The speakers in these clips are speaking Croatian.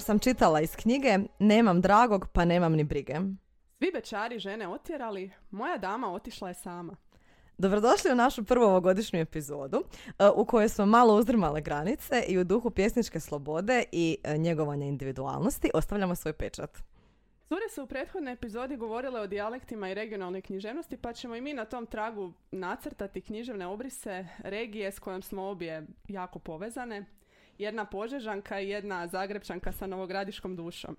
Sam čitala iz knjige Nemam dragog pa nemam ni brige. Svi bečari žene otjerali, moja dama otišla je sama. Dobrodošli u našu prvu ovogodišnju epizodu e, u kojoj smo malo uzdrmale granice i u duhu pjesničke slobode i e, njegovanja individualnosti ostavljamo svoj pečat. Cure su u prethodnoj epizodi govorile o dijalektima i regionalnoj književnosti, pa ćemo i mi na tom tragu nacrtati književne obrise regije s kojom smo obje jako povezane. Jedna požežanka i jedna zagrebčanka sa novogradiškom dušom.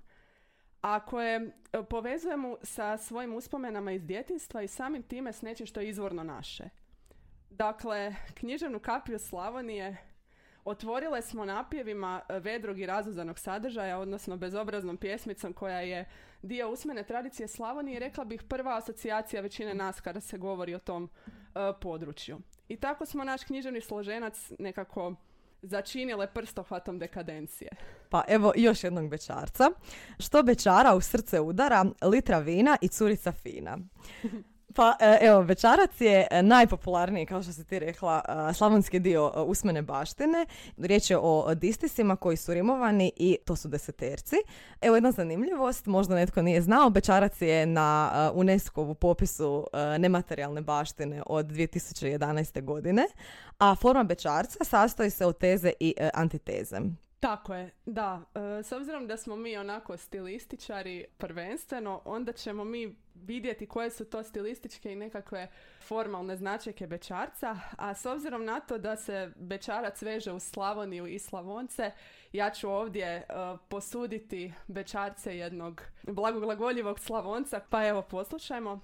Ako je e, povezujemo sa svojim uspomenama iz djetinstva i samim time s nečim što je izvorno naše. Dakle, književnu kapiju Slavonije otvorile smo napjevima e, vedrog i razuzanog sadržaja, odnosno bezobraznom pjesmicom koja je dio usmene tradicije Slavonije, rekla bih prva asocijacija većine nas kada se govori o tom e, području. I tako smo naš književni složenac nekako začinile prstohvatom dekadencije. Pa evo još jednog bečarca. Što bečara u srce udara, litra vina i curica fina. Pa e, evo, večarac je e, najpopularniji, kao što si ti rekla, e, slavonski dio usmene baštine. Riječ je o distisima koji su rimovani i to su deseterci. Evo jedna zanimljivost, možda netko nije znao, Bečarac je na UNESCO-vu popisu nematerijalne baštine od 2011. godine, a forma Bečarca sastoji se od teze i antiteze. Tako je, da. s obzirom da smo mi onako stilističari prvenstveno, onda ćemo mi vidjeti koje su to stilističke i nekakve formalne značajke Bečarca, a s obzirom na to da se Bečarac veže u Slavoniju i Slavonce, ja ću ovdje uh, posuditi Bečarce jednog blagoglagoljivog Slavonca, pa evo poslušajmo.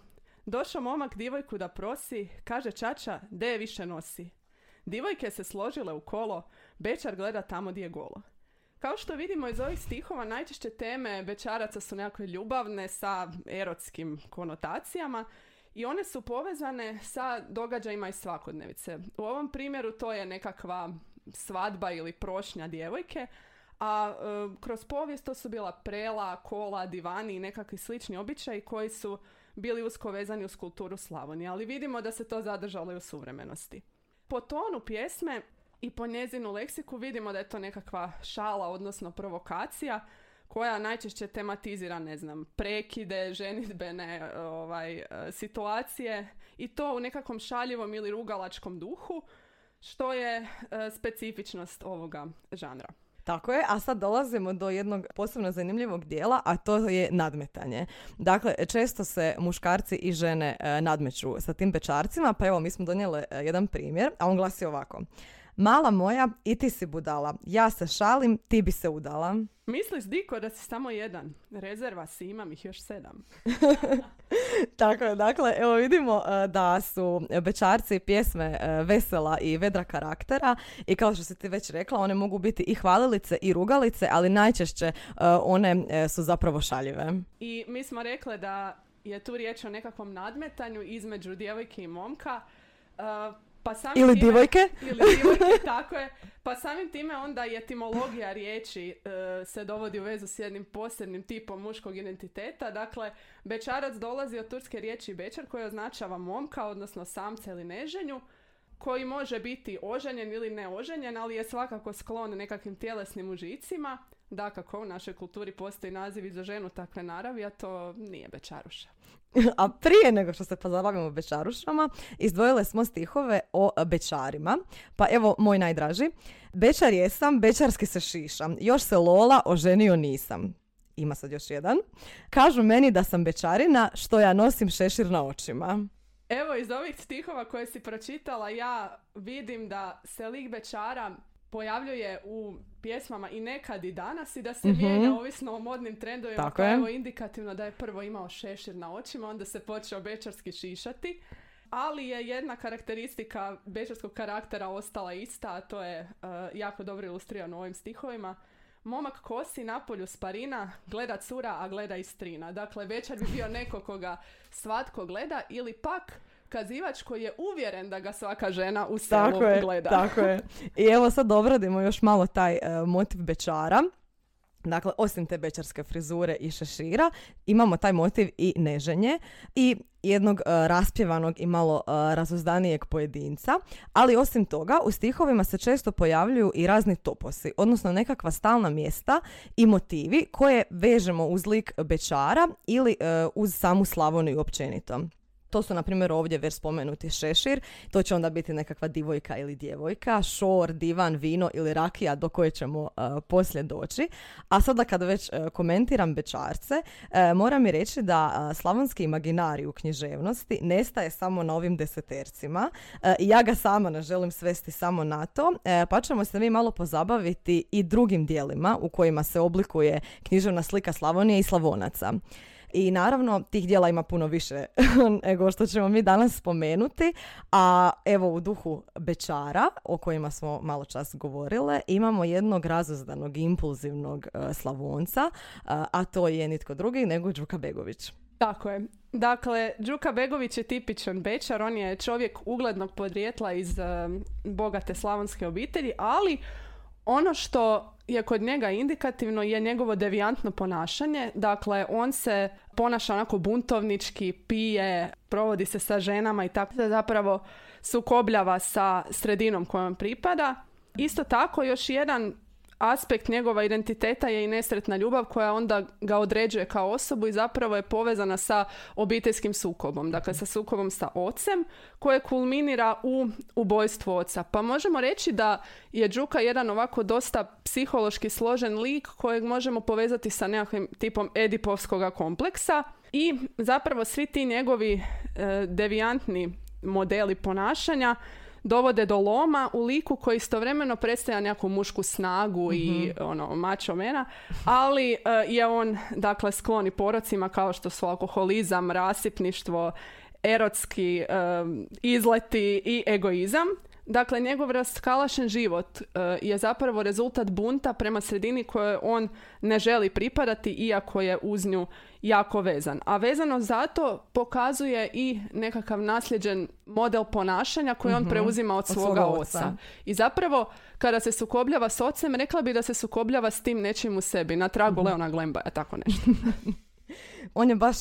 Došao momak divojku da prosi, kaže čača, de više nosi. Divojke se složile u kolo, Bečar gleda tamo gdje je golo. Kao što vidimo iz ovih stihova, najčešće teme Bečaraca su nekakve ljubavne sa erotskim konotacijama i one su povezane sa događajima iz svakodnevice. U ovom primjeru to je nekakva svadba ili prošnja djevojke, a e, kroz povijest to su bila prela, kola, divani i nekakvi slični običaji koji su bili usko vezani uz kulturu Slavonije, ali vidimo da se to zadržalo i u suvremenosti. Po tonu pjesme i po njezinu leksiku vidimo da je to nekakva šala, odnosno provokacija koja najčešće tematizira, ne znam, prekide, ženitbene ovaj, situacije i to u nekakvom šaljivom ili rugalačkom duhu, što je e, specifičnost ovoga žanra. Tako je, a sad dolazimo do jednog posebno zanimljivog dijela, a to je nadmetanje. Dakle, često se muškarci i žene e, nadmeću sa tim pečarcima, pa evo mi smo donijeli e, jedan primjer, a on glasi ovako. Mala moja, i ti si budala. Ja se šalim, ti bi se udala. Misliš, Diko, da si samo jedan. Rezerva si, imam ih još sedam. Tako je, dakle, evo vidimo e, da su bečarci pjesme e, vesela i vedra karaktera i kao što si ti već rekla, one mogu biti i hvalilice i rugalice, ali najčešće e, one su zapravo šaljive. I mi smo rekli da je tu riječ o nekakvom nadmetanju između djevojke i momka. Pa samim ili time, divojke. Ili divojke, tako je. Pa samim time onda i etimologija riječi e, se dovodi u vezu s jednim posebnim tipom muškog identiteta. Dakle, bečarac dolazi od turske riječi bečar koji označava momka, odnosno samca ili neženju koji može biti oženjen ili neoženjen, ali je svakako sklon nekakvim tjelesnim užicima. Dakako, u našoj kulturi postoji naziv za ženu takve naravi, a to nije bečaruša. A prije nego što se pozabavimo bečarušama, izdvojile smo stihove o bečarima. Pa evo, moj najdraži. Bečar jesam, bečarski se šišam. Još se Lola oženio nisam. Ima sad još jedan. Kažu meni da sam bečarina, što ja nosim šešir na očima. Evo, iz ovih stihova koje si pročitala, ja vidim da se lik bečara pojavljuje u pjesmama i nekad i danas i da se mm mijenja ovisno o modnim trendovima. Tako je. Evo indikativno da je prvo imao šešir na očima, onda se počeo bečarski šišati. Ali je jedna karakteristika bečarskog karaktera ostala ista, a to je uh, jako dobro ilustrirano u ovim stihovima. Momak kosi napolju sparina, gleda cura, a gleda istrina. Dakle, večer bi bio neko koga svatko gleda ili pak kazivač koji je uvjeren da ga svaka žena u selu tako je, gleda. Tako je. I evo sad obradimo još malo taj uh, motiv bečara. Dakle, osim te bečarske frizure i šešira, imamo taj motiv i neženje i jednog uh, raspjevanog i malo uh, razuzdanijeg pojedinca, ali osim toga u stihovima se često pojavljuju i razni toposi, odnosno nekakva stalna mjesta i motivi koje vežemo uz lik bečara ili uh, uz samu Slavoniju općenito. To su, na primjer, ovdje već spomenuti šešir. To će onda biti nekakva divojka ili djevojka, šor, divan, vino ili rakija do koje ćemo uh, poslije doći. A sada kad već uh, komentiram bečarce, uh, moram mi reći da slavonski imaginari u književnosti nestaje samo na ovim desetercima. I ja ga sama ne želim svesti samo na to, pa ćemo se mi malo pozabaviti i drugim dijelima u kojima se oblikuje književna slika Slavonije i Slavonaca. I naravno tih dijela ima puno više nego što ćemo mi danas spomenuti. A evo u duhu Bečara, o kojima smo malo čas govorile, imamo jednog razozdanog impulzivnog uh, Slavonca, e, a to je nitko drugi nego Đuka Begović. Tako je. Dakle, Đuka Begović je tipičan bečar, on je čovjek uglednog podrijetla iz e, bogate slavonske obitelji, ali ono što je kod njega indikativno je njegovo devijantno ponašanje. Dakle, on se ponaša onako buntovnički, pije, provodi se sa ženama i tako da zapravo sukobljava sa sredinom kojom pripada. Isto tako još jedan aspekt njegova identiteta je i nesretna ljubav koja onda ga određuje kao osobu i zapravo je povezana sa obiteljskim sukobom, dakle sa sukobom sa ocem koje kulminira u ubojstvu oca. Pa možemo reći da je Đuka jedan ovako dosta psihološki složen lik kojeg možemo povezati sa nekakvim tipom edipovskog kompleksa i zapravo svi ti njegovi e, devijantni modeli ponašanja dovode do loma u liku koji istovremeno predstavlja neku mušku snagu i mhm. ono mačo mena, ali uh, je on dakle skloni porocima kao što su alkoholizam, rasipništvo, erotski um, izleti i egoizam. Dakle, njegov raskalašen život uh, je zapravo rezultat bunta prema sredini koje on ne želi pripadati, iako je uz nju jako vezan. A vezano zato pokazuje i nekakav nasljeđen model ponašanja koji on mhm. preuzima od, svoga oca. I zapravo, kada se sukobljava s ocem, rekla bi da se sukobljava s tim nečim u sebi, na tragu mm Leona Glembaja, tako nešto. on je baš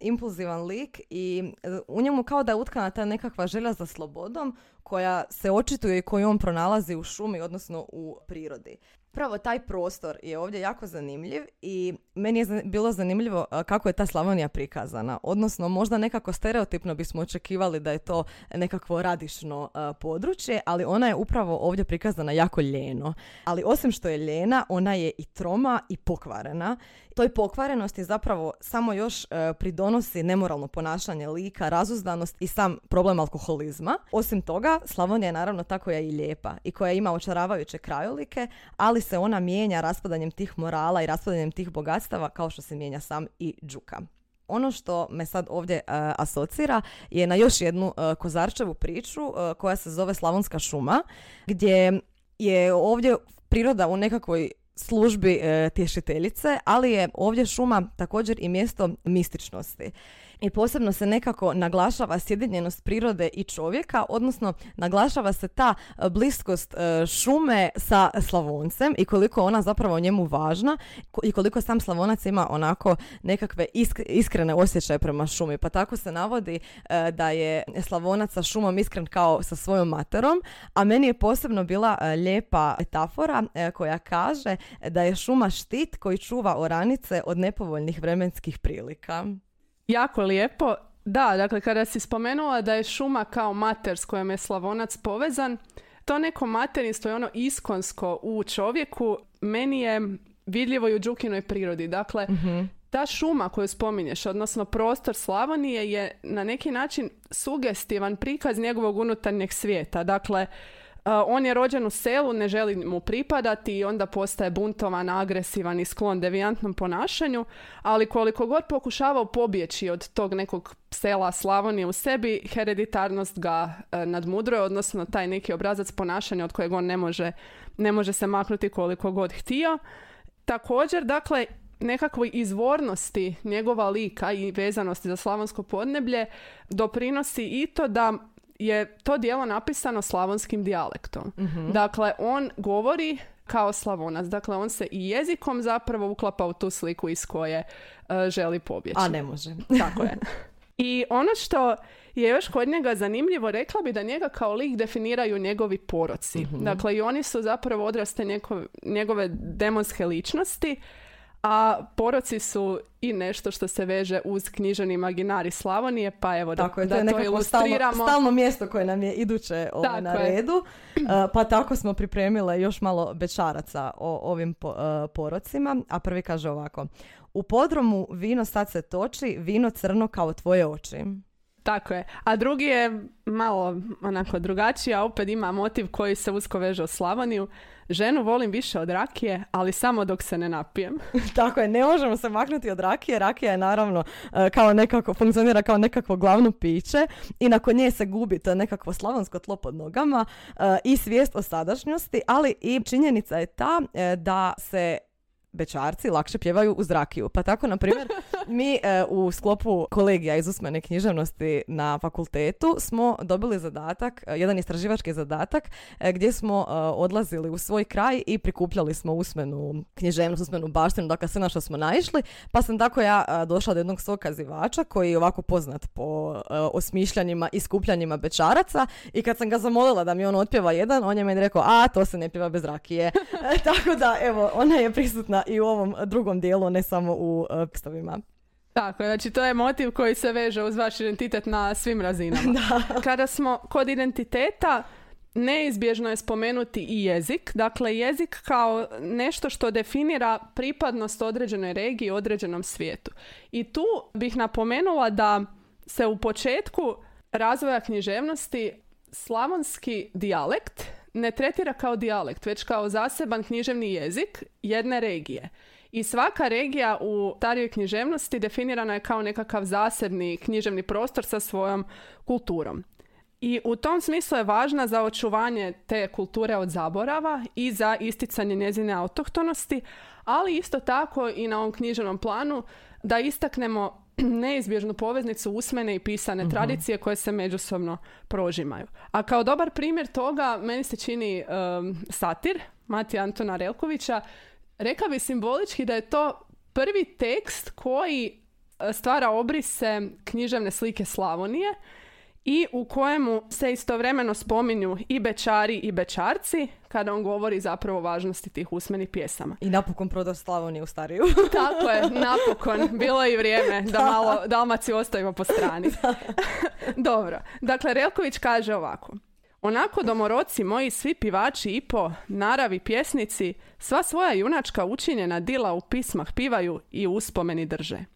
impulzivan lik i e, u njemu kao da je utkana ta nekakva želja za slobodom koja se očituje i koju on pronalazi u šumi, odnosno u prirodi. Pravo, taj prostor je ovdje jako zanimljiv i meni je bilo zanimljivo kako je ta Slavonija prikazana. Odnosno, možda nekako stereotipno bismo očekivali da je to nekakvo radišno područje, ali ona je upravo ovdje prikazana jako ljeno. Ali osim što je ljena, ona je i troma i pokvarena toj pokvarenosti zapravo samo još pridonosi nemoralno ponašanje lika, razuzdanost i sam problem alkoholizma. Osim toga, Slavonija je naravno ta koja je i lijepa i koja ima očaravajuće krajolike, ali se ona mijenja raspadanjem tih morala i raspadanjem tih bogatstava kao što se mijenja sam i Đuka. Ono što me sad ovdje e, asocira je na još jednu uh, Kozarčevu priču koja se zove Slavonska šuma, gdje je ovdje priroda u nekakvoj službi tješiteljice, ali je ovdje šuma također i mjesto mističnosti i posebno se nekako naglašava sjedinjenost prirode i čovjeka, odnosno naglašava se ta e, bliskost e, šume sa Slavoncem i koliko ona zapravo njemu važna i koliko sam Slavonac ima onako nekakve iskrene osjećaje prema šumi. Pa tako se navodi e, da je Slavonac sa šumom iskren kao sa svojom materom, a meni je posebno bila lijepa metafora koja kaže da je šuma štit koji čuva oranice od nepovoljnih vremenskih prilika. Jako lijepo. Da, dakle, kada si spomenula da je šuma kao mater s kojom je Slavonac povezan, to neko materinstvo je ono iskonsko u čovjeku, meni je vidljivo i u Đukinoj prirodi. Dakle, mhm. ta šuma koju spominješ, odnosno prostor Slavonije je na neki način sugestivan prikaz njegovog unutarnjeg svijeta. Dakle, on je rođen u selu, ne želi mu pripadati i onda postaje buntovan, agresivan i sklon devijantnom ponašanju, ali koliko god pokušavao pobjeći od tog nekog sela Slavonije u sebi, hereditarnost ga e, nadmudruje, odnosno taj neki obrazac ponašanja od kojeg on ne može, ne može se maknuti koliko god htio. Također, dakle, nekakvoj izvornosti njegova lika i vezanosti za slavonsko podneblje doprinosi i to da je to dijelo napisano slavonskim dijalektom. Mhm. Dakle, on govori kao slavonac. Dakle, on se i jezikom zapravo uklapa u tu sliku iz koje e, želi pobjeći. A ne može. Tako je. I ono što je još kod njega zanimljivo, rekla bi da njega kao lik definiraju njegovi poroci. Mhm. Dakle, i oni su zapravo odraste njeko- njegove demonske ličnosti, a poroci su i nešto što se veže uz književni imaginari Slavonije, pa evo da, Tako je, to da je to nekako stalno, ilustriramo. stalno mjesto koje nam je iduće ovaj, na je. redu. Uh, pa tako smo pripremile još malo bečaraca o ovim po- uh, porocima. A prvi kaže ovako. U podromu vino sad se toči, vino crno kao tvoje oči. Tako je. A drugi je malo onako drugačiji, a opet ima motiv koji se usko veže u Slavoniju. Ženu volim više od rakije, ali samo dok se ne napijem. Tako je, ne možemo se maknuti od rakije. Rakija je naravno uh, kao nekako, funkcionira kao nekakvo glavno piće i nakon nje se gubi to nekakvo slavonsko tlo pod nogama uh, i svijest o sadašnjosti, ali i činjenica je ta uh, da se bečarci lakše pjevaju uz rakiju. Pa tako, na primjer, mi e, u sklopu kolegija iz usmene književnosti na fakultetu smo dobili zadatak, e, jedan istraživački zadatak, e, gdje smo e, odlazili u svoj kraj i prikupljali smo usmenu književnost, usmenu baštinu, dakle sve na što smo naišli. Pa sam tako ja e, došla do jednog svog kazivača koji je ovako poznat po e, osmišljanjima i skupljanjima bečaraca i kad sam ga zamolila da mi on otpjeva jedan, on je meni rekao, a to se ne pjeva bez rakije. E, tako da, evo, ona je prisutna i u ovom drugom dijelu, ne samo u tekstovima. Tako je, znači to je motiv koji se veže uz vaš identitet na svim razinama. Kada smo kod identiteta, neizbježno je spomenuti i jezik. Dakle, jezik kao nešto što definira pripadnost određenoj regiji, određenom svijetu. I tu bih napomenula da se u početku razvoja književnosti slavonski dijalekt ne tretira kao dijalekt, već kao zaseban književni jezik jedne regije. I svaka regija u starijoj književnosti definirana je kao nekakav zasebni književni prostor sa svojom kulturom. I u tom smislu je važna za očuvanje te kulture od zaborava i za isticanje njezine autohtonosti, ali isto tako i na ovom književnom planu da istaknemo neizbježnu poveznicu usmene i pisane tradicije koje se međusobno prožimaju. A kao dobar primjer toga meni se čini um, satir Matija Antona Relkovića. Rekla bi simbolički da je to prvi tekst koji e, stvara obrise književne slike Slavonije i u kojemu se istovremeno spominju i bečari i bečarci kada on govori zapravo o važnosti tih usmenih pjesama. I napokon prodao Slavoniju u stariju. Tako je, napokon. Bilo je i vrijeme da malo Dalmaciju ostavimo po strani. Dobro. Dakle, Relković kaže ovako. Onako domoroci moji svi pivači i po naravi pjesnici sva svoja junačka učinjena dila u pismah pivaju i uspomeni drže.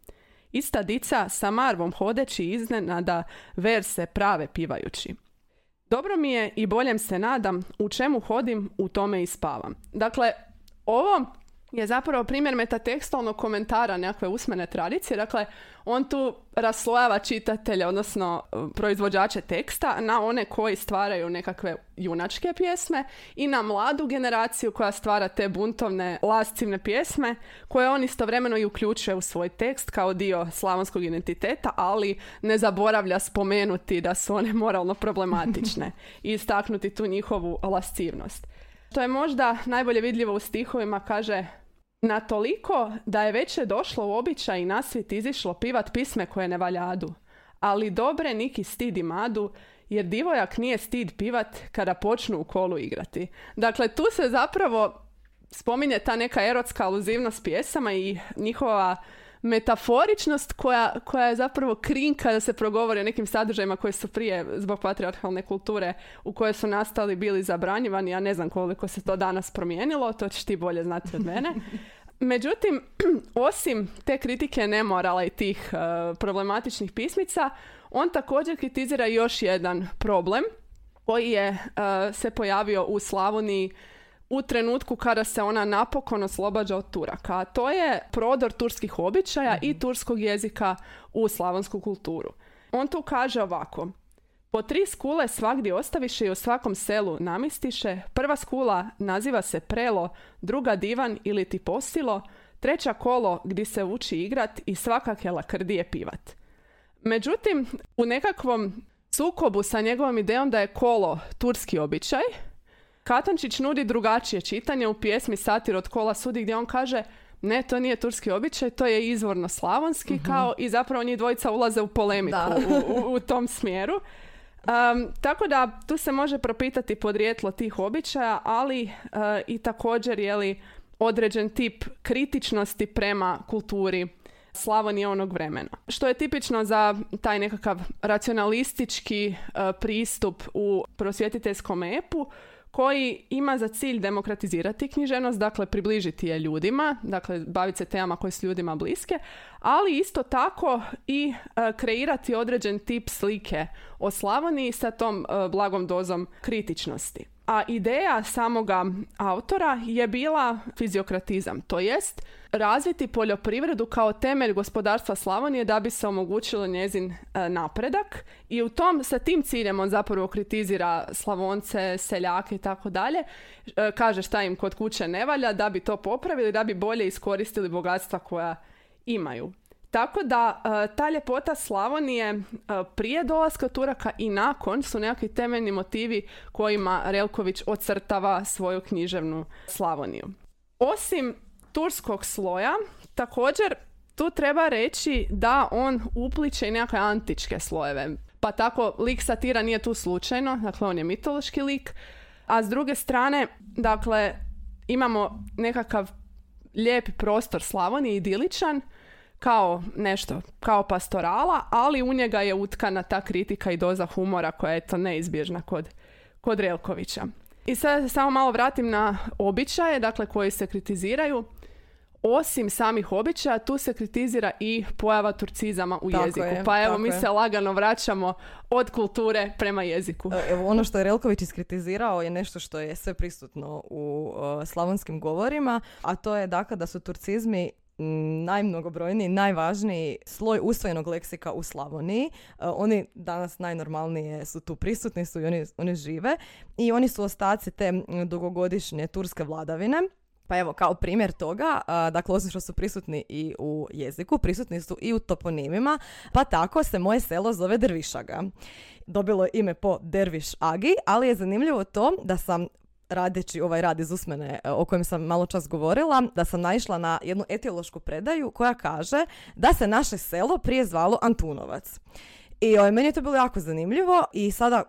Ista dica sa marvom hodeći iznenada verse prave pivajući. Dobro mi je i boljem se nadam, u čemu hodim, u tome i spavam. Dakle, ovo je zapravo primjer metatekstualnog komentara nekakve usmene tradicije. Dakle, on tu raslojava čitatelje, odnosno proizvođače teksta na one koji stvaraju nekakve junačke pjesme i na mladu generaciju koja stvara te buntovne lascivne pjesme koje on istovremeno i uključuje u svoj tekst kao dio slavonskog identiteta, ali ne zaboravlja spomenuti da su one moralno problematične i istaknuti tu njihovu lascivnost. To je možda najbolje vidljivo u stihovima, kaže na toliko da je već došlo u običaj i na svijet izišlo pivat pisme koje ne valjadu. Ali dobre niki stid i madu, jer divojak nije stid pivat kada počnu u kolu igrati. Dakle, tu se zapravo spominje ta neka erotska aluzivnost pjesama i njihova metaforičnost koja, koja je zapravo krinka da se progovori o nekim sadržajima koji su prije zbog patriarhalne kulture u kojoj su nastali bili zabranjivani. Ja ne znam koliko se to danas promijenilo, to ćeš ti bolje znati od mene. Međutim, osim te kritike nemorala i tih uh, problematičnih pismica, on također kritizira još jedan problem koji je uh, se pojavio u Slavoniji u trenutku kada se ona napokon oslobađa od Turaka. A to je prodor turskih običaja i turskog jezika u slavonsku kulturu. On tu kaže ovako. Po tri skule svagdje ostaviše i u svakom selu namistiše. Prva skula naziva se prelo, druga divan ili ti posilo, treća kolo gdje se uči igrat i svakake lakrdije pivat. Međutim, u nekakvom sukobu sa njegovom idejom da je kolo turski običaj, Katančić nudi drugačije čitanje u pjesmi Satir od kola sudi gdje on kaže ne, to nije turski običaj, to je izvorno slavonski Mhm. kao i zapravo njih dvojica ulaze u polemiku u, u, u tom smjeru. Um, tako da tu se može propitati podrijetlo tih običaja, ali uh, i također je li određen tip kritičnosti prema kulturi Slavonije onog vremena. Što je tipično za taj nekakav racionalistički uh, pristup u prosvjetiteljskom epu koji ima za cilj demokratizirati književnost, dakle približiti je ljudima, dakle baviti se temama koje su ljudima bliske, ali isto tako i e, kreirati određen tip slike o Slavoniji sa tom e, blagom dozom kritičnosti. A ideja samoga autora je bila fiziokratizam, to jest razviti poljoprivredu kao temelj gospodarstva Slavonije da bi se omogućilo njezin e, napredak i u tom sa tim ciljem on zapravo kritizira Slavonce, seljake i tako dalje. E, Kaže šta im kod kuće ne valja da bi to popravili, da bi bolje iskoristili bogatstva koja imaju. Tako da e, ta ljepota Slavonije e, prije dolaska Turaka i nakon su nekakvi temeljni motivi kojima Relković ocrtava svoju književnu Slavoniju. Osim turskog sloja, također tu treba reći da on upliče i nekakve antičke slojeve. Pa tako lik satira nije tu slučajno, dakle on je mitološki lik, a s druge strane, dakle, imamo nekakav lijepi prostor Slavonije, idiličan, kao nešto, kao pastorala, ali u njega je utkana ta kritika i doza humora koja je to neizbježna kod, kod Relkovića. I sad se samo malo vratim na običaje, dakle koji se kritiziraju. Osim samih običaja, tu se kritizira i pojava turcizama u Tako jeziku. je, pa evo mi je. se lagano vraćamo od kulture prema jeziku. E, Evo, ono što je Relković iskritizirao je nešto što je sve prisutno u uh, slavonskim govorima, a to je dakle da su turcizmi najmnogobrojniji, najvažniji sloj usvojenog leksika u Slavoniji. E, oni danas najnormalnije su tu prisutni su i oni, oni žive i oni su ostaci te dugogodišnje turske vladavine. Pa evo, kao primjer toga, dakle, osim što su prisutni i u jeziku, prisutni su i u toponimima, pa tako se moje selo zove Dervišaga. Dobilo je ime po Derviš Agi, ali je zanimljivo to da sam radeći ovaj rad iz usmene e, o kojem sam malo čas govorila, da sam naišla na jednu etiološku predaju koja kaže da se naše selo prije zvalo Antunovac. I ovaj, meni je to bilo jako zanimljivo i sada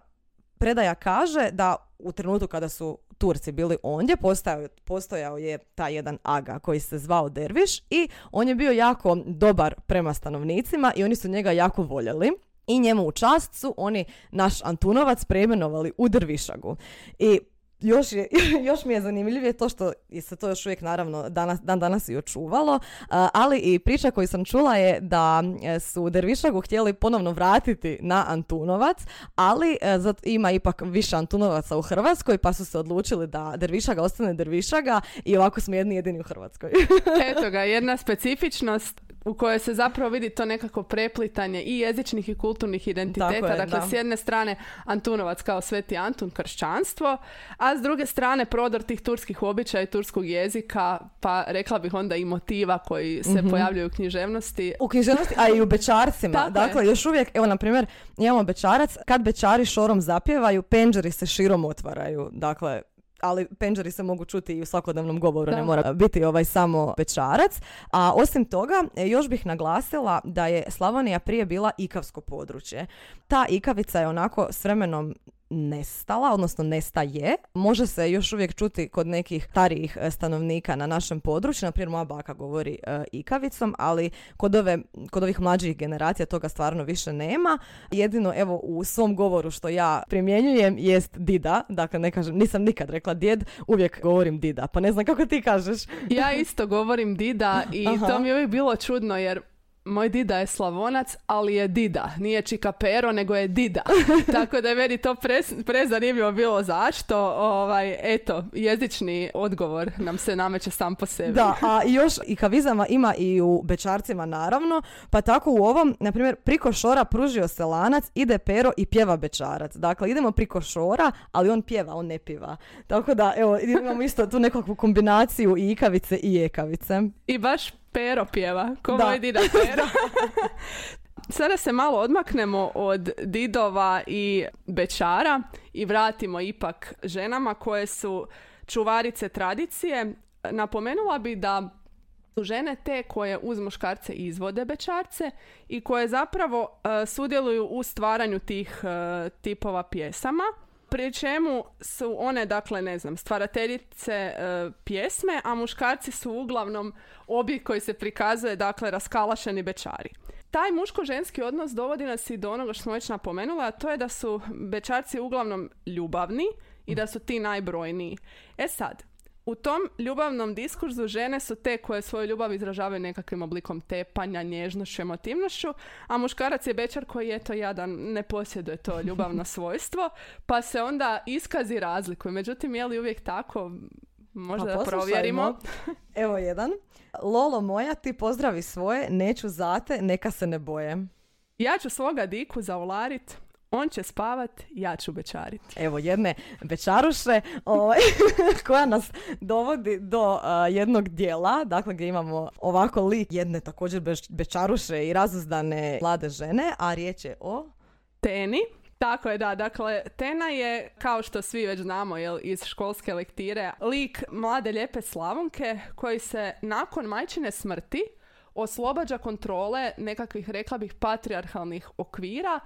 predaja kaže da u trenutku kada su Turci bili ondje, postojao, postojao je taj jedan aga koji se zvao Derviš i on je bio jako dobar prema stanovnicima i oni su njega jako voljeli. I njemu u čast su oni naš Antunovac preimenovali u Dervišagu. I još, je, još mi je zanimljivije to što se to još uvijek naravno danas, dan danas i očuvalo, ali i priča koju sam čula je da su Dervišagu htjeli ponovno vratiti na Antunovac, ali e, ima ipak više Antunovaca u Hrvatskoj, pa su se odlučili da Dervišaga ostane Dervišaga i ovako smo jedni jedini u Hrvatskoj. Eto ga, jedna specifičnost u kojoj se zapravo vidi to nekako preplitanje i jezičnih i kulturnih identiteta. Je, dakle, da. s jedne strane Antunovac kao sveti Antun, kršćanstvo, a s druge strane prodor tih turskih običaja i turskog jezika, pa rekla bih onda i motiva koji se Mhm. pojavljuju u književnosti. U književnosti, a i u bečarcima. Tako je. dakle, još uvijek, evo, na primjer, imamo bečarac, kad bečari šorom zapjevaju, penđeri se širom otvaraju. Dakle, ali penđeri se mogu čuti i u svakodnevnom govoru, Da. ne mora biti ovaj samo bečarac. A osim toga, e, još bih naglasila da je Slavonija prije bila ikavsko područje. Ta ikavica je onako s vremenom nestala, odnosno nestaje. Može se još uvijek čuti kod nekih starijih e, stanovnika na našem području. Na primjer, moja baka govori e, ikavicom, ali kod, ove, kod ovih mlađih generacija toga stvarno više nema. Jedino, evo, u svom govoru što ja primjenjujem jest dida. Dakle, ne kažem, nisam nikad rekla djed, uvijek govorim dida. Pa ne znam kako ti kažeš. Ja isto govorim dida i Aha. to mi je uvijek bilo čudno jer moj dida je slavonac, ali je dida. Nije čikapero, nego je dida. Tako da je meni to pres, prezanimljivo bilo zašto. Ovaj, eto, jezični odgovor nam se nameće sam po sebi. Da, a još i kavizama ima i u bečarcima naravno, pa tako u ovom, na primjer, priko šora pružio se lanac, ide pero i pjeva bečarac. Dakle, idemo priko šora, ali on pjeva, on ne pjeva. Tako da, evo, imamo isto tu nekakvu kombinaciju i ikavice i ekavice. I baš pero pjeva, ko Da. moj dida pero. Sada se malo odmaknemo od didova i bečara i vratimo ipak ženama koje su čuvarice tradicije. Napomenula bi da su žene te koje uz muškarce izvode bećarce i koje zapravo e, sudjeluju u stvaranju tih e, tipova pjesama. Pri čemu su one, dakle, ne znam, stvarateljice e, pjesme, a muškarci su uglavnom objekt koji se prikazuje, dakle, raskalašeni bečari. Taj muško-ženski odnos dovodi nas i do onoga što smo već napomenula, a to je da su bečarci uglavnom ljubavni i da su ti najbrojniji. E sad, u tom ljubavnom diskurzu žene su te koje svoju ljubav izražavaju nekakvim oblikom tepanja, nježnošću, emotivnošću, a muškarac je bečar koji eto jadan ne posjeduje to ljubavno svojstvo, pa se onda iskazi razlikuju. Međutim, je li uvijek tako? Možda Pa da provjerimo. Evo jedan. Lolo moja, ti pozdravi svoje, neću zate, neka se ne boje. Ja ću svoga diku zaularit, on će spavat, ja ću bečarit. Evo jedne bečaruše ovaj, koja nas dovodi do a, jednog dijela, dakle gdje imamo ovako lik jedne također beš- bečaruše i razuzdane mlade žene, a riječ je o... Teni. Tako je, da. Dakle, Tena je, kao što svi već znamo jel, iz školske lektire, lik mlade lijepe slavonke koji se nakon majčine smrti oslobađa kontrole nekakvih, rekla bih, patrijarhalnih okvira,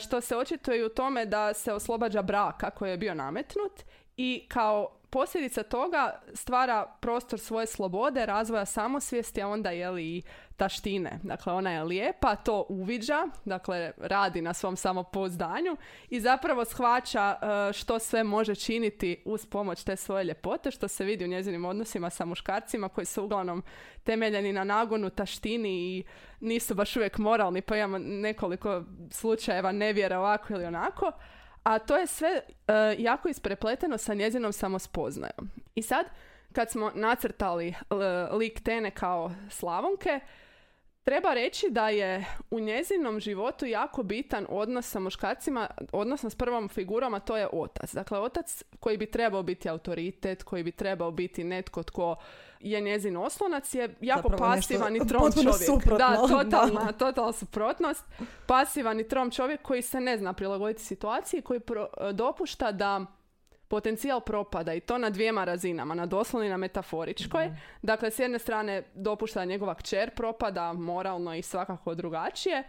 što se očituje u tome da se oslobađa braka koji je bio nametnut i kao posljedica toga stvara prostor svoje slobode, razvoja samosvijesti, a onda je li i taštine. Dakle, ona je lijepa, to uviđa, dakle, radi na svom samopouzdanju i zapravo shvaća e, što sve može činiti uz pomoć te svoje ljepote, što se vidi u njezinim odnosima sa muškarcima koji su uglavnom temeljeni na nagonu, taštini i nisu baš uvijek moralni, pa imamo nekoliko slučajeva nevjera ovako ili onako. A to je sve e, jako isprepleteno sa njezinom samospoznajom. I sad, kad smo nacrtali e, lik Tene kao Slavonke, treba reći da je u njezinom životu jako bitan odnos sa muškarcima, odnosno s prvom figurom, a to je otac. Dakle, otac koji bi trebao biti autoritet, koji bi trebao biti netko tko je njezin oslonac je jako Zapravo pasivan i trom čovjek. suprotno, Da, totalna, da. totalna suprotnost. Pasivan i trom čovjek koji se ne zna prilagoditi situaciji, koji pro- dopušta da potencijal propada i to na dvijema razinama, na doslovno i na metaforičkoj. Dakle, s jedne strane dopušta da njegova kćer propada moralno i svakako drugačije,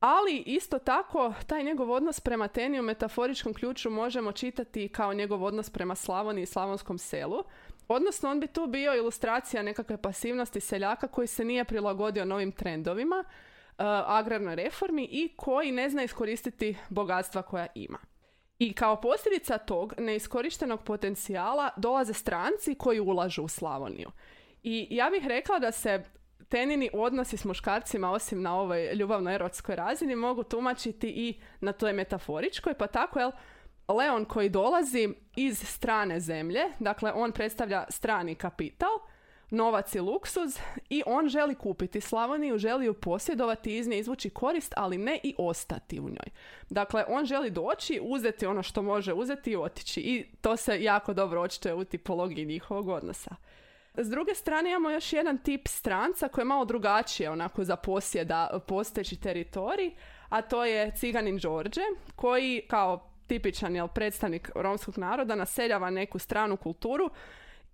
ali isto tako taj njegov odnos prema Teni u metaforičkom ključu možemo čitati kao njegov odnos prema Slavoniji i slavonskom selu. Odnosno, on bi tu bio ilustracija nekakve pasivnosti seljaka koji se nije prilagodio novim trendovima, uh, agrarnoj reformi i koji ne zna iskoristiti bogatstva koja ima. I kao posljedica tog neiskorištenog potencijala dolaze stranci koji ulažu u Slavoniju. I ja bih rekla da se tenini odnosi s muškarcima, osim na ovoj ljubavno-erotskoj razini, mogu tumačiti i na toj metaforičkoj, pa tako, jel, Leon koji dolazi iz strane zemlje, dakle on predstavlja strani kapital, novac i luksuz i on želi kupiti Slavoniju, želi ju posjedovati iz nje izvući korist, ali ne i ostati u njoj. Dakle, on želi doći, uzeti ono što može uzeti i otići i to se jako dobro očituje u tipologiji njihovog odnosa. S druge strane imamo još jedan tip stranca koji je malo drugačije onako za posjeda postojeći teritorij, a to je ciganin Đorđe koji kao tipičan jel, predstavnik romskog naroda naseljava neku stranu kulturu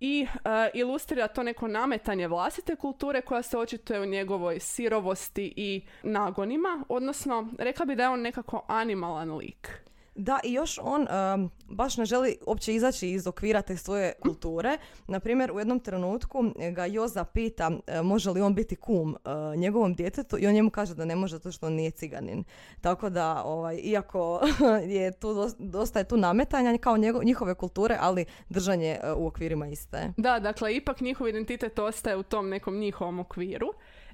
i e, ilustrira to neko nametanje vlastite kulture koja se očituje u njegovoj sirovosti i nagonima, odnosno rekla bi da je on nekako animalan lik. Da, i još on um, baš ne želi uopće izaći iz okvira te svoje kulture. Naprimjer, u jednom trenutku ga Joza pita e, može li on biti kum e, njegovom djetetu i on njemu kaže da ne može zato što on nije ciganin. Tako da, ovaj, iako je tu dos- dosta je tu nametanja kao njego- njihove kulture, ali držanje e, u okvirima iste. Da, dakle, ipak njihov identitet ostaje u tom nekom njihovom okviru.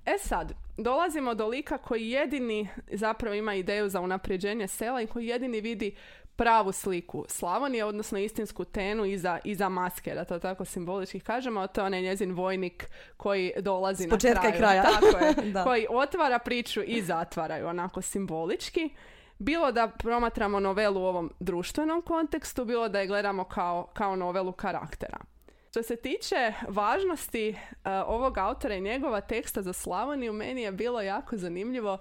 E sad, dolazimo do lika koji jedini zapravo ima ideju za unapređenje sela i koji jedini vidi pravu sliku Slavonije, odnosno istinsku tenu iza, iza maske, da to tako simbolički kažemo, a to je onaj njezin vojnik koji dolazi S na početka kraju. kraja. Tako je, Da. koji otvara priču i zatvara ju onako simbolički. Bilo da promatramo novelu u ovom društvenom kontekstu, bilo da je gledamo kao, kao novelu karaktera. Što se tiče važnosti uh, ovog autora i njegova teksta za Slavoniju, meni je bilo jako zanimljivo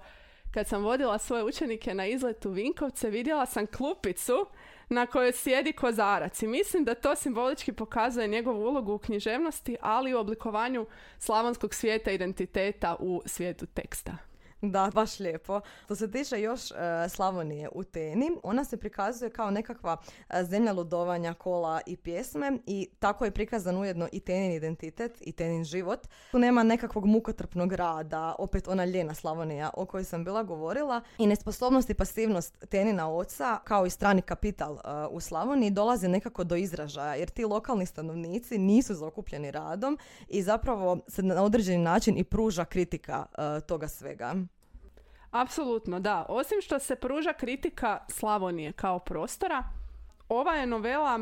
kad sam vodila svoje učenike na izlet u Vinkovce, vidjela sam klupicu na kojoj sjedi kozarac i mislim da to simbolički pokazuje njegovu ulogu u književnosti, ali i u oblikovanju slavonskog svijeta identiteta u svijetu teksta. Da, baš lijepo. Što se tiče još e, Slavonije u Teni, ona se prikazuje kao nekakva e, zemlja ludovanja, kola i pjesme i tako je prikazan ujedno i Tenin identitet i Tenin život. Tu nema nekakvog mukotrpnog rada, opet ona ljena Slavonija o kojoj sam bila govorila i nesposobnost i pasivnost Tenina oca kao i strani kapital e, u Slavoniji dolazi nekako do izražaja jer ti lokalni stanovnici nisu zakupljeni radom i zapravo se na određeni način i pruža kritika toga svega. Apsolutno, da. Osim što se pruža kritika Slavonije kao prostora, ova je novela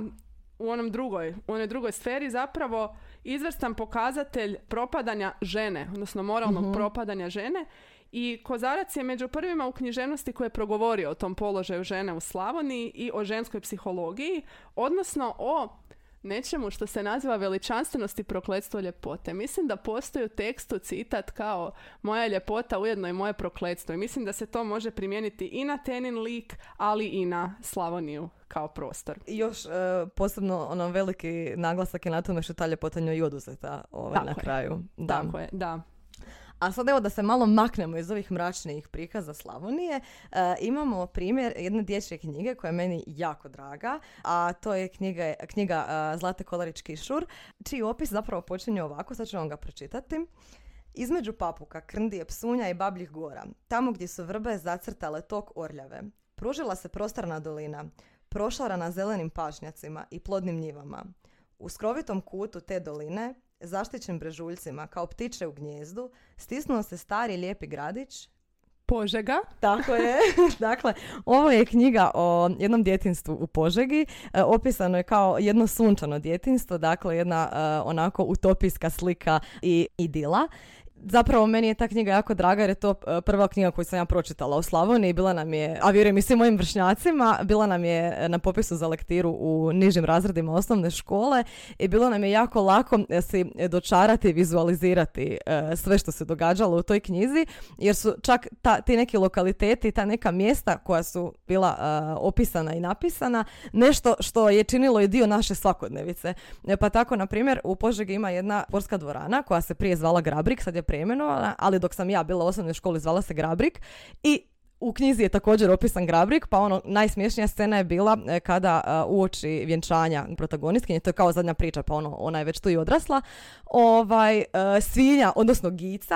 u onom drugoj, u onoj drugoj sferi zapravo izvrstan pokazatelj propadanja žene, odnosno moralnog mhm. propadanja žene i Kozarac je među prvima u književnosti koji je progovorio o tom položaju žene u Slavoniji i o ženskoj psihologiji, odnosno o nečemu što se naziva veličanstvenost i prokletstvo ljepote. Mislim da postoji u tekstu citat kao moja ljepota ujedno i moje prokletstvo i mislim da se to može primijeniti i na Tenin lik, ali i na Slavoniju kao prostor. I još e, posebno ono veliki naglasak je na tome što ta ljepota njoj i oduzeta ovaj, na kraju. Da. Tako je, da. A sad evo da se malo maknemo iz ovih mračnijih prikaza Slavonije, e, imamo primjer jedne dječje knjige koja je meni jako draga, a to je knjiga, knjiga uh, Zlate Kolarić Kišur, čiji opis zapravo počinje ovako, sad ću vam ga pročitati. Između papuka, krndije, psunja i babljih gora, tamo gdje su vrbe zacrtale tok orljave, pružila se prostorna dolina, prošarana zelenim pašnjacima i plodnim njivama. U skrovitom kutu te doline zaštićen brežuljcima kao ptiče u gnjezdu, stisnuo se stari lijepi gradić, Požega. Tako je. dakle, ovo je knjiga o jednom djetinstvu u Požegi. E, opisano je kao jedno sunčano djetinstvo, dakle jedna e, onako utopijska slika i idila zapravo meni je ta knjiga jako draga jer je to e, prva knjiga koju sam ja pročitala u Slavoniji. Bila nam je, a vjerujem i svim mojim vršnjacima, bila nam je na popisu za lektiru u nižim razredima osnovne škole i bilo nam je jako lako e, si dočarati i vizualizirati e, sve što se događalo u toj knjizi jer su čak ta, ti neki lokaliteti, ta neka mjesta koja su bila opisana i napisana, nešto što je činilo i dio naše svakodnevice. Pa tako, na primjer, u Požegi ima jedna sportska dvorana koja se prije zvala Grabrik, sad je preimenovala, ali dok sam ja bila u osnovnoj školi zvala se Grabrik i u knjizi je također opisan Grabrik, pa ono, najsmješnija scena je bila e, kada uh, uoči vjenčanja protagonistkinje, to je kao zadnja priča, pa ono, ona je već tu i odrasla, ovaj, uh, svinja, odnosno gica,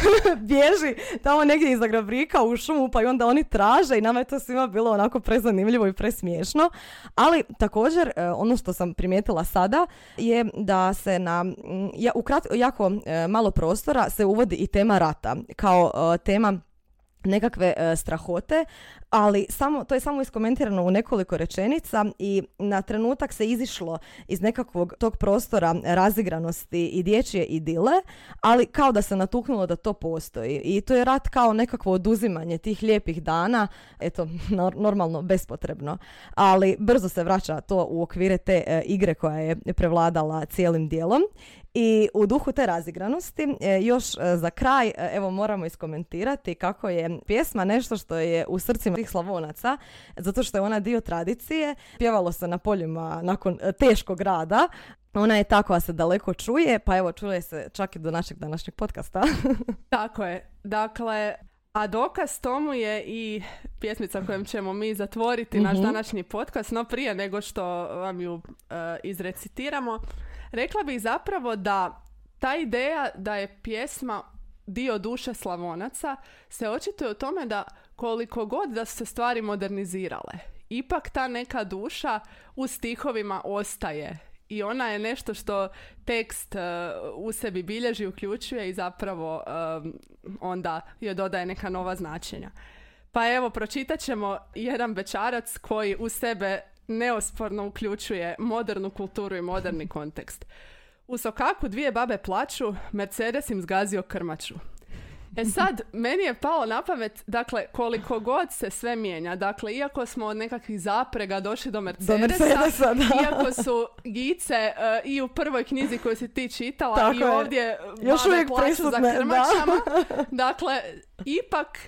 bježi tamo negdje iza Grabrika u šumu, pa i onda oni traže i nama je to svima bilo onako prezanimljivo i presmiješno, ali također ono što sam primijetila sada je da se na ja, u krat, jako malo prostora se uvodi i tema rata, kao tema nekakve e, strahote, ali samo, to je samo iskomentirano u nekoliko rečenica i na trenutak se izišlo iz nekakvog tog prostora razigranosti i dječje idile, ali kao da se natuknulo da to postoji. I to je rat kao nekakvo oduzimanje tih lijepih dana, eto, normalno bespotrebno, ali brzo se vraća to u okvire te e, igre koja je prevladala cijelim dijelom i u duhu te razigranosti, e, još e, za kraj, e, evo moramo iskomentirati kako je pjesma nešto što je u srcima tih slavonaca, zato što je ona dio tradicije. Pjevalo se na poljima nakon teškog rada, ona je ta koja se daleko čuje, pa evo čuje se čak i do našeg današnjeg podcasta. Tako je. Dakle, a dokaz tomu je i pjesmica kojom ćemo mi zatvoriti naš mhm. današnji podcast, no prije nego što vam ju izrecitiramo, Rekla bih zapravo da ta ideja da je pjesma dio duše Slavonaca se očituje u tome da koliko god da se stvari modernizirale, ipak ta neka duša u stihovima ostaje i ona je nešto što tekst uh, u sebi bilježi, uključuje i zapravo um, onda joj dodaje neka nova značenja. Pa evo, pročitat ćemo jedan bečarac koji u sebe neosporno uključuje modernu kulturu i moderni kontekst. U sokaku dvije babe plaću, Mercedes im zgazio krmaču. E sad, meni je palo na pamet, dakle, koliko god se sve mijenja, dakle, iako smo od nekakvih zaprega došli do Mercedesa, do iako su gice uh, i u prvoj knjizi koju si ti čitala Tako i ovdje Još plaću za krmačama, dakle, ipak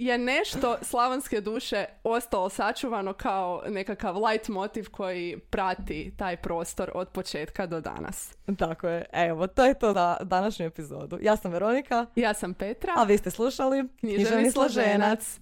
je nešto slavonske duše ostalo sačuvano kao nekakav light motiv koji prati taj prostor od početka do danas. Tako je. Evo, to je to za današnju epizodu. Ja sam Veronika. Ja sam Petra. A vi ste slušali Književni složenac.